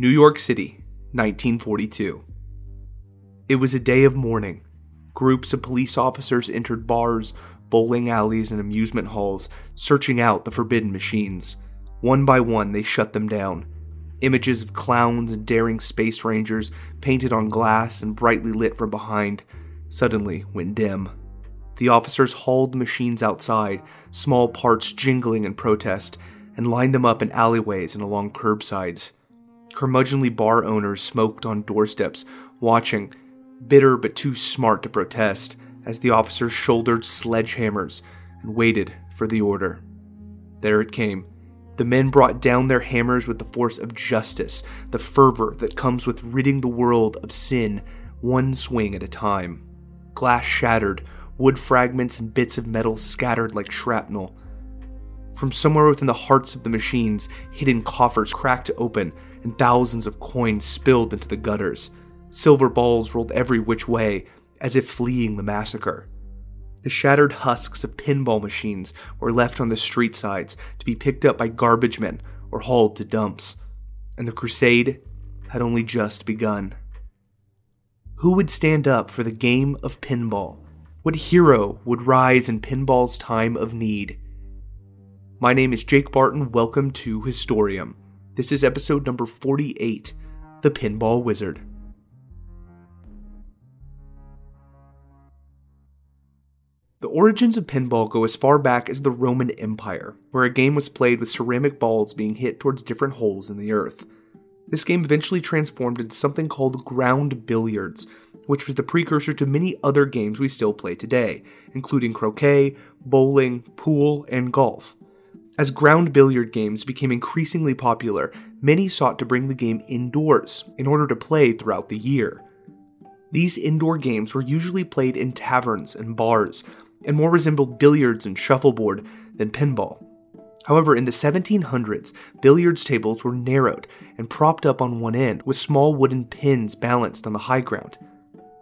New York City, 1942. It was a day of mourning. Groups of police officers entered bars, bowling alleys, and amusement halls, searching out the forbidden machines. One by one, they shut them down. Images of clowns and daring space rangers, painted on glass and brightly lit from behind, suddenly went dim. The officers hauled machines outside, small parts jingling in protest, and lined them up in alleyways and along curbsides. Curmudgeonly bar owners smoked on doorsteps, watching, bitter but too smart to protest, as the officers shouldered sledgehammers and waited for the order. There it came. The men brought down their hammers with the force of justice, the fervor that comes with ridding the world of sin, one swing at a time. Glass shattered, wood fragments and bits of metal scattered like shrapnel. From somewhere within the hearts of the machines, hidden coffers cracked open and thousands of coins spilled into the gutters. Silver balls rolled every which way, as if fleeing the massacre. The shattered husks of pinball machines were left on the street sides to be picked up by garbage men or hauled to dumps. And the crusade had only just begun. Who would stand up for the game of pinball? What hero would rise in pinball's time of need? My name is Jake Barton. Welcome to Historium. This is episode number 48 The Pinball Wizard. The origins of pinball go as far back as the Roman Empire, where a game was played with ceramic balls being hit towards different holes in the earth. This game eventually transformed into something called ground billiards, which was the precursor to many other games we still play today, including croquet, bowling, pool, and golf. As ground billiard games became increasingly popular, many sought to bring the game indoors in order to play throughout the year. These indoor games were usually played in taverns and bars, and more resembled billiards and shuffleboard than pinball. However, in the 1700s, billiards tables were narrowed and propped up on one end with small wooden pins balanced on the high ground.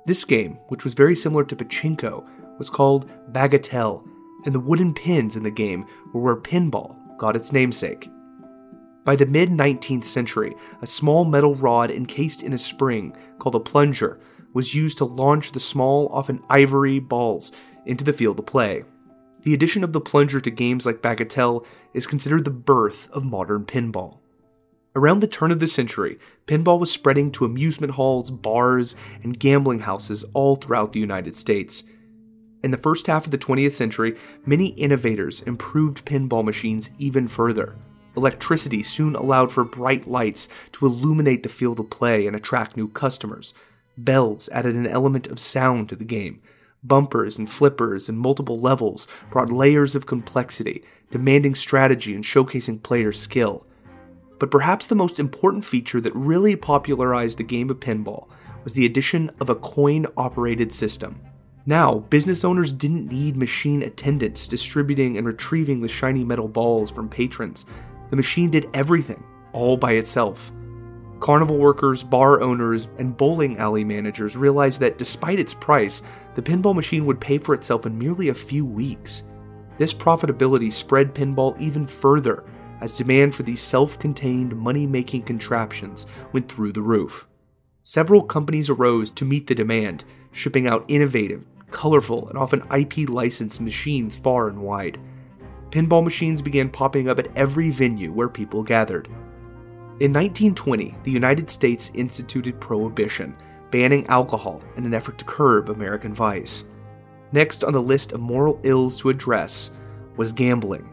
This game, which was very similar to pachinko, was called bagatelle, and the wooden pins in the game were where pinball got its namesake. By the mid 19th century, a small metal rod encased in a spring, called a plunger, was used to launch the small, often ivory, balls into the field of play. The addition of the plunger to games like Bagatelle is considered the birth of modern pinball. Around the turn of the century, pinball was spreading to amusement halls, bars, and gambling houses all throughout the United States. In the first half of the 20th century, many innovators improved pinball machines even further. Electricity soon allowed for bright lights to illuminate the field of play and attract new customers. Bells added an element of sound to the game, Bumpers and flippers and multiple levels brought layers of complexity, demanding strategy and showcasing player skill. But perhaps the most important feature that really popularized the game of pinball was the addition of a coin operated system. Now, business owners didn't need machine attendants distributing and retrieving the shiny metal balls from patrons. The machine did everything, all by itself. Carnival workers, bar owners, and bowling alley managers realized that despite its price, the pinball machine would pay for itself in merely a few weeks. This profitability spread pinball even further as demand for these self contained money making contraptions went through the roof. Several companies arose to meet the demand, shipping out innovative, colorful, and often IP licensed machines far and wide. Pinball machines began popping up at every venue where people gathered. In 1920, the United States instituted prohibition, banning alcohol in an effort to curb American vice. Next on the list of moral ills to address was gambling.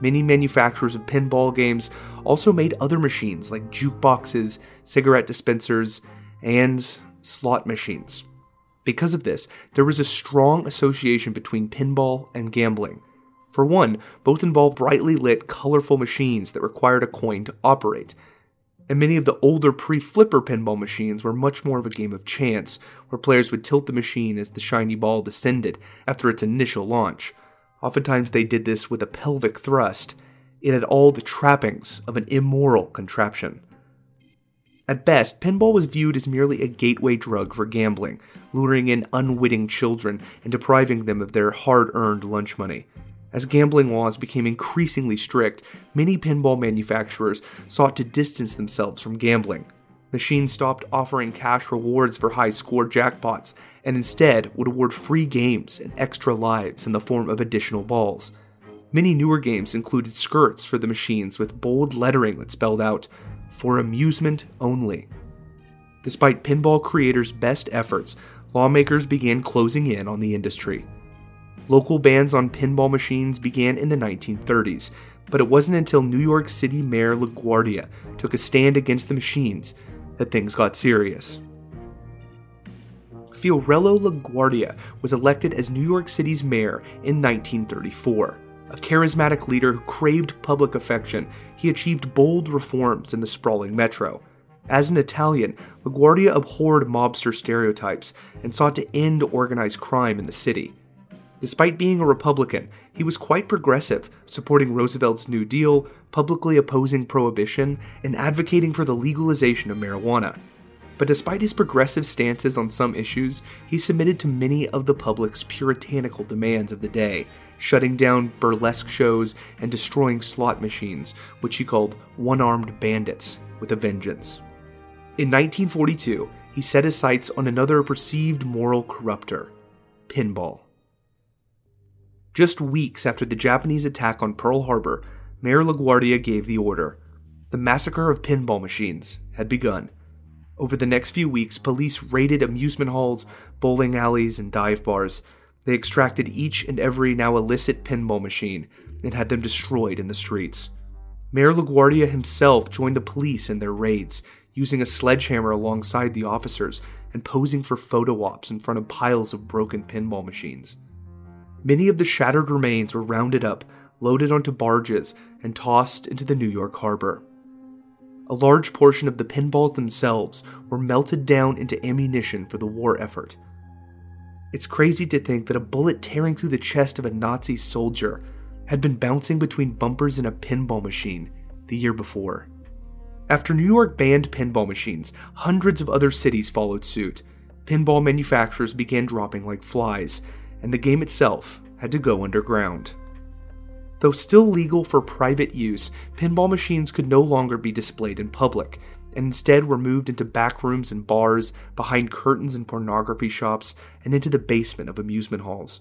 Many manufacturers of pinball games also made other machines like jukeboxes, cigarette dispensers, and slot machines. Because of this, there was a strong association between pinball and gambling. For one, both involved brightly lit, colorful machines that required a coin to operate, and many of the older pre flipper pinball machines were much more of a game of chance, where players would tilt the machine as the shiny ball descended after its initial launch. Oftentimes they did this with a pelvic thrust. It had all the trappings of an immoral contraption. At best, pinball was viewed as merely a gateway drug for gambling, luring in unwitting children and depriving them of their hard earned lunch money. As gambling laws became increasingly strict, many pinball manufacturers sought to distance themselves from gambling, Machines stopped offering cash rewards for high score jackpots and instead would award free games and extra lives in the form of additional balls. Many newer games included skirts for the machines with bold lettering that spelled out, for amusement only. Despite pinball creators' best efforts, lawmakers began closing in on the industry. Local bans on pinball machines began in the 1930s, but it wasn't until New York City Mayor LaGuardia took a stand against the machines that things got serious. Fiorello LaGuardia was elected as New York City's mayor in 1934. A charismatic leader who craved public affection, he achieved bold reforms in the sprawling metro. As an Italian, LaGuardia abhorred mobster stereotypes and sought to end organized crime in the city. Despite being a Republican, he was quite progressive, supporting Roosevelt's New Deal, publicly opposing prohibition, and advocating for the legalization of marijuana. But despite his progressive stances on some issues, he submitted to many of the public's puritanical demands of the day, shutting down burlesque shows and destroying slot machines, which he called one armed bandits, with a vengeance. In 1942, he set his sights on another perceived moral corrupter pinball. Just weeks after the Japanese attack on Pearl Harbor, Mayor LaGuardia gave the order. The massacre of pinball machines had begun. Over the next few weeks, police raided amusement halls, bowling alleys, and dive bars. They extracted each and every now illicit pinball machine and had them destroyed in the streets. Mayor LaGuardia himself joined the police in their raids, using a sledgehammer alongside the officers and posing for photo ops in front of piles of broken pinball machines. Many of the shattered remains were rounded up, loaded onto barges, and tossed into the New York harbor. A large portion of the pinballs themselves were melted down into ammunition for the war effort. It's crazy to think that a bullet tearing through the chest of a Nazi soldier had been bouncing between bumpers in a pinball machine the year before. After New York banned pinball machines, hundreds of other cities followed suit. Pinball manufacturers began dropping like flies, and the game itself had to go underground. Though still legal for private use, pinball machines could no longer be displayed in public, and instead were moved into back rooms and bars, behind curtains in pornography shops, and into the basement of amusement halls.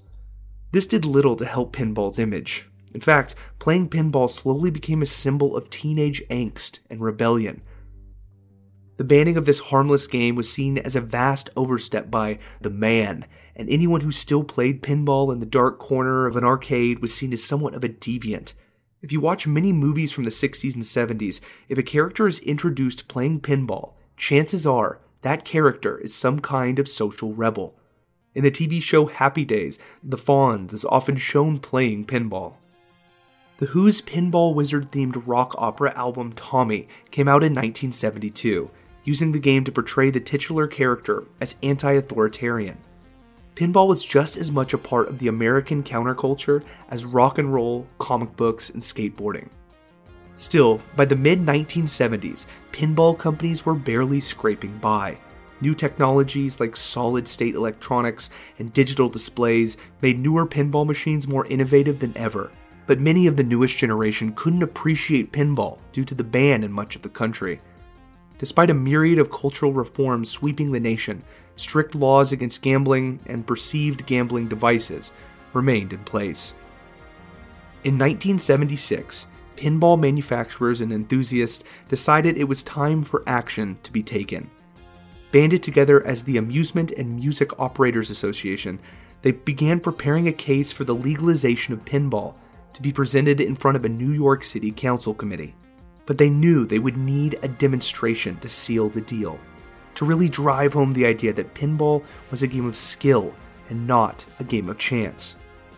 This did little to help pinball's image. In fact, playing pinball slowly became a symbol of teenage angst and rebellion. The banning of this harmless game was seen as a vast overstep by the man and anyone who still played pinball in the dark corner of an arcade was seen as somewhat of a deviant. If you watch many movies from the 60s and 70s, if a character is introduced playing pinball, chances are that character is some kind of social rebel. In the TV show Happy Days, the Fonz is often shown playing pinball. The Who's pinball wizard themed rock opera album Tommy came out in 1972, using the game to portray the titular character as anti authoritarian pinball was just as much a part of the American counterculture as rock and roll, comic books, and skateboarding. Still, by the mid 1970s, pinball companies were barely scraping by. New technologies like solid state electronics and digital displays made newer pinball machines more innovative than ever, but many of the newest generation couldn't appreciate pinball due to the ban in much of the country. Despite a myriad of cultural reforms sweeping the nation, strict laws against gambling and perceived gambling devices remained in place. In 1976, pinball manufacturers and enthusiasts decided it was time for action to be taken. Banded together as the Amusement and Music Operators Association, they began preparing a case for the legalization of pinball to be presented in front of a New York City Council committee. But they knew they would need a demonstration to seal the deal to really drive home the idea that pinball was a game of skill and not a game of chance.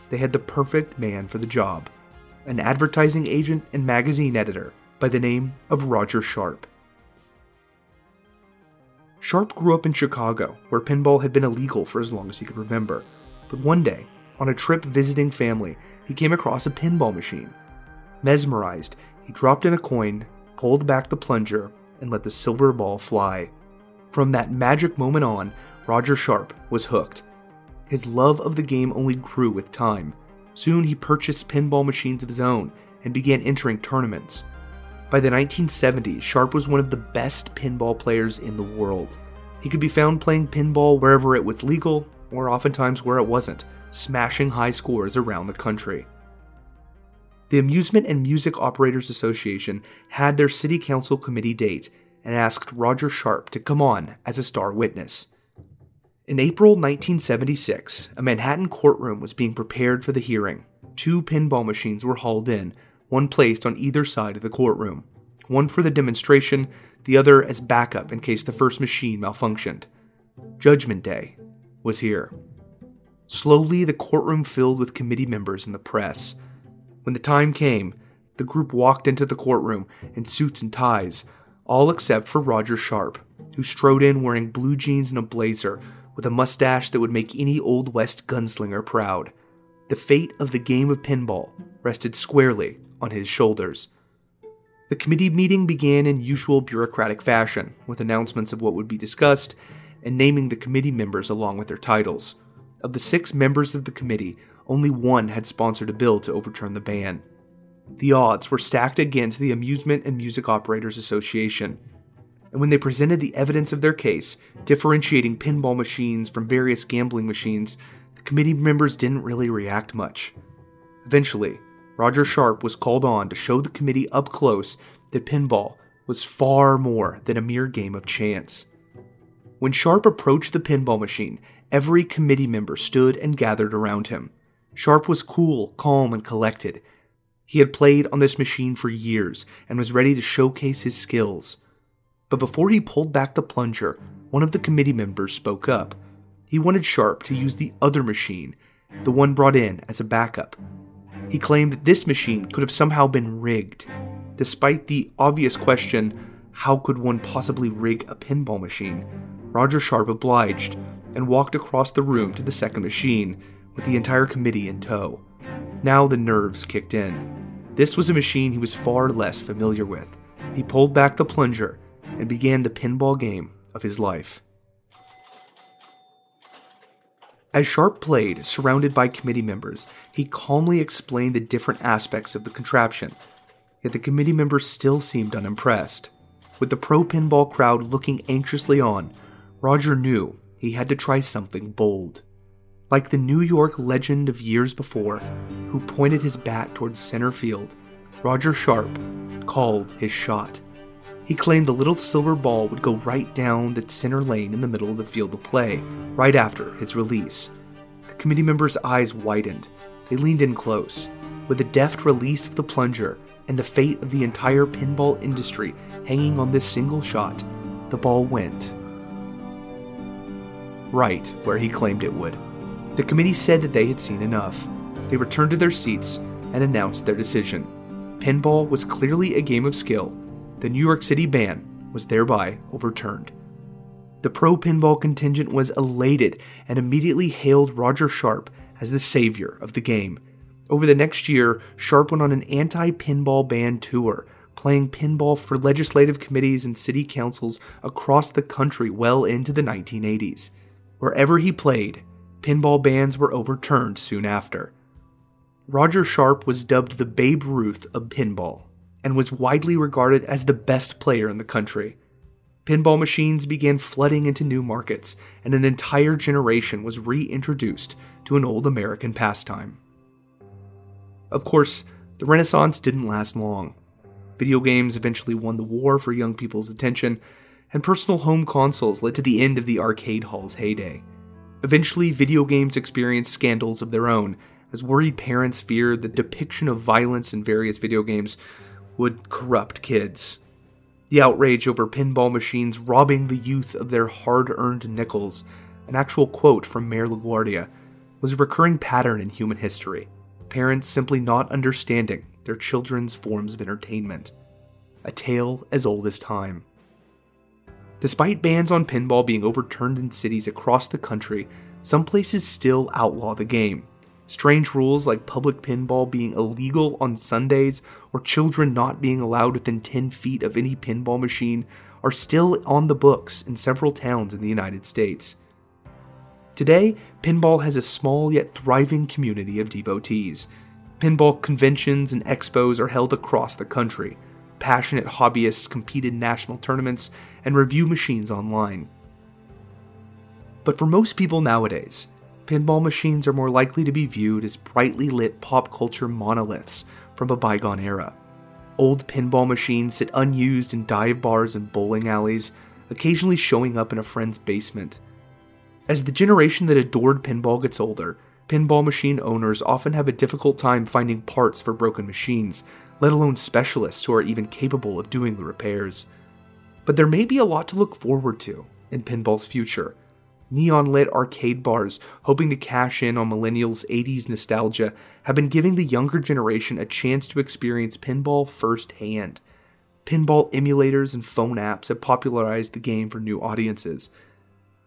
They had the perfect man for the job an advertising agent and magazine editor by the name of Roger Sharpe. Sharpe grew up in Chicago, where pinball had been illegal for as long as he could remember. But one day, on a trip visiting family, he came across a pinball machine. Mesmerized, he dropped in a coin, pulled back the plunger, and let the silver ball fly. From that magic moment on, Roger Sharpe was hooked. His love of the game only grew with time. Soon he purchased pinball machines of his own and began entering tournaments. By the 1970s, Sharpe was one of the best pinball players in the world. He could be found playing pinball wherever it was legal, or oftentimes where it wasn't, smashing high scores around the country. The Amusement and Music Operators Association had their city council committee date and asked Roger Sharpe to come on as a star witness. In April 1976, a Manhattan courtroom was being prepared for the hearing. Two pinball machines were hauled in, one placed on either side of the courtroom, one for the demonstration, the other as backup in case the first machine malfunctioned. Judgment Day was here. Slowly, the courtroom filled with committee members and the press. When the time came, the group walked into the courtroom in suits and ties, all except for Roger Sharpe, who strode in wearing blue jeans and a blazer with a mustache that would make any Old West gunslinger proud. The fate of the game of pinball rested squarely on his shoulders. The committee meeting began in usual bureaucratic fashion, with announcements of what would be discussed and naming the committee members along with their titles. Of the six members of the committee, only one had sponsored a bill to overturn the ban. The odds were stacked against the Amusement and Music Operators Association, and when they presented the evidence of their case, differentiating pinball machines from various gambling machines, the committee members didn't really react much. Eventually, Roger Sharpe was called on to show the committee up close that pinball was far more than a mere game of chance. When Sharpe approached the pinball machine, every committee member stood and gathered around him. Sharpe was cool, calm, and collected. He had played on this machine for years and was ready to showcase his skills. But before he pulled back the plunger, one of the committee members spoke up. He wanted Sharpe to use the other machine, the one brought in as a backup. He claimed that this machine could have somehow been rigged. Despite the obvious question, how could one possibly rig a pinball machine? Roger Sharpe obliged and walked across the room to the second machine, with the entire committee in tow. Now the nerves kicked in. This was a machine he was far less familiar with. He pulled back the plunger and began the pinball game of his life. As Sharpe played, surrounded by committee members, he calmly explained the different aspects of the contraption. Yet the committee members still seemed unimpressed. With the pro pinball crowd looking anxiously on, Roger knew he had to try something bold. Like the New York legend of years before, who pointed his bat towards center field, Roger Sharpe called his shot. He claimed the little silver ball would go right down the center lane in the middle of the field of play, right after his release. The committee members' eyes widened. They leaned in close. With the deft release of the plunger and the fate of the entire pinball industry hanging on this single shot, the ball went. Right where he claimed it would. The committee said that they had seen enough. They returned to their seats and announced their decision. Pinball was clearly a game of skill, the New York City ban was thereby overturned. The pro pinball contingent was elated and immediately hailed Roger Sharpe as the savior of the game. Over the next year, Sharpe went on an anti pinball ban tour, playing pinball for legislative committees and city councils across the country well into the 1980s. Wherever he played, pinball bans were overturned soon after. Roger Sharpe was dubbed the Babe Ruth of pinball and was widely regarded as the best player in the country. Pinball machines began flooding into new markets, and an entire generation was reintroduced to an old American pastime. Of course, the Renaissance didn't last long. Video games eventually won the war for young people's attention, and personal home consoles led to the end of the arcade hall's heyday. Eventually, video games experienced scandals of their own, as worried parents feared the depiction of violence in various video games would corrupt kids. The outrage over pinball machines robbing the youth of their hard earned nickels, an actual quote from Mayor LaGuardia, was a recurring pattern in human history. Parents simply not understanding their children's forms of entertainment. A tale as old as time. Despite bans on pinball being overturned in cities across the country, some places still outlaw the game. Strange rules like public pinball being illegal on Sundays or children not being allowed within 10 feet of any pinball machine are still on the books in several towns in the United States. Today, pinball has a small yet thriving community of devotees. Pinball conventions and expos are held across the country. Passionate hobbyists compete in national tournaments and review machines online. But for most people nowadays, pinball machines are more likely to be viewed as brightly lit pop culture monoliths from a bygone era. Old pinball machines sit unused in dive bars and bowling alleys, occasionally showing up in a friend's basement. As the generation that adored pinball gets older, pinball machine owners often have a difficult time finding parts for broken machines, let alone specialists who are even capable of doing the repairs. But there may be a lot to look forward to in pinball's future. Neon lit arcade bars, hoping to cash in on millennials' 80s nostalgia, have been giving the younger generation a chance to experience pinball firsthand. Pinball emulators and phone apps have popularized the game for new audiences.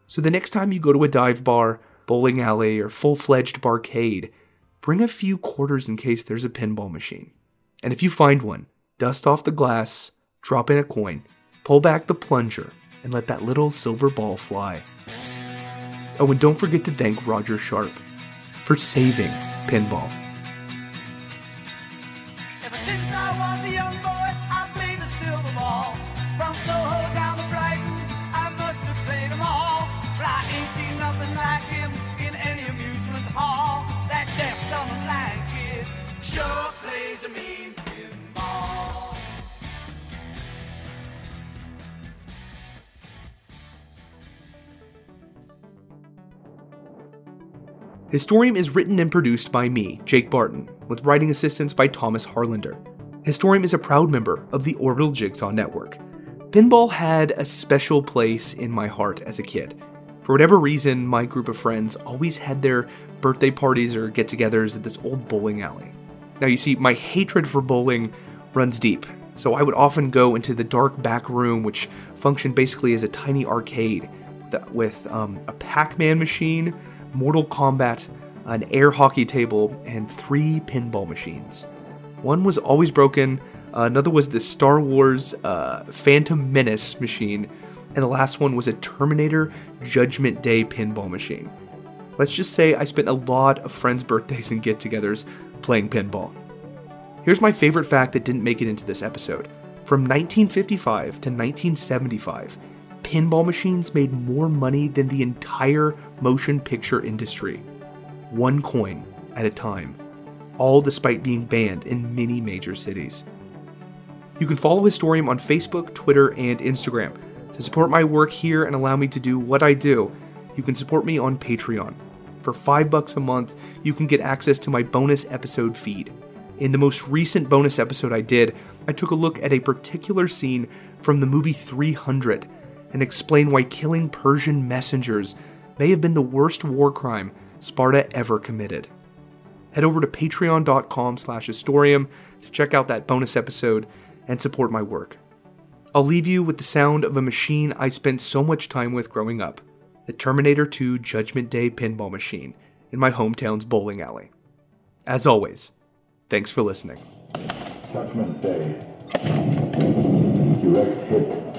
So the next time you go to a dive bar, bowling alley, or full fledged barcade, bring a few quarters in case there's a pinball machine. And if you find one, dust off the glass, drop in a coin, pull back the plunger, and let that little silver ball fly. Oh, and don't forget to thank Roger Sharpe for saving pinball. Historium is written and produced by me, Jake Barton, with writing assistance by Thomas Harlander. Historium is a proud member of the Orbital Jigsaw Network. Pinball had a special place in my heart as a kid. For whatever reason, my group of friends always had their birthday parties or get togethers at this old bowling alley. Now, you see, my hatred for bowling runs deep, so I would often go into the dark back room, which functioned basically as a tiny arcade with um, a Pac Man machine, Mortal Kombat, an air hockey table, and three pinball machines. One was always broken, uh, another was the Star Wars uh, Phantom Menace machine, and the last one was a Terminator Judgment Day pinball machine. Let's just say I spent a lot of friends' birthdays and get togethers playing pinball. Here's my favorite fact that didn't make it into this episode. From 1955 to 1975, pinball machines made more money than the entire motion picture industry. One coin at a time, all despite being banned in many major cities. You can follow Historium on Facebook, Twitter, and Instagram. To support my work here and allow me to do what I do, you can support me on Patreon. For 5 bucks a month, you can get access to my bonus episode feed. In the most recent bonus episode I did, I took a look at a particular scene from the movie 300 and explain why killing Persian messengers may have been the worst war crime Sparta ever committed. Head over to patreon.com slash historium to check out that bonus episode and support my work. I'll leave you with the sound of a machine I spent so much time with growing up the Terminator 2 Judgment Day pinball machine in my hometown's bowling alley. As always, thanks for listening. Judgment Day. Direct hit.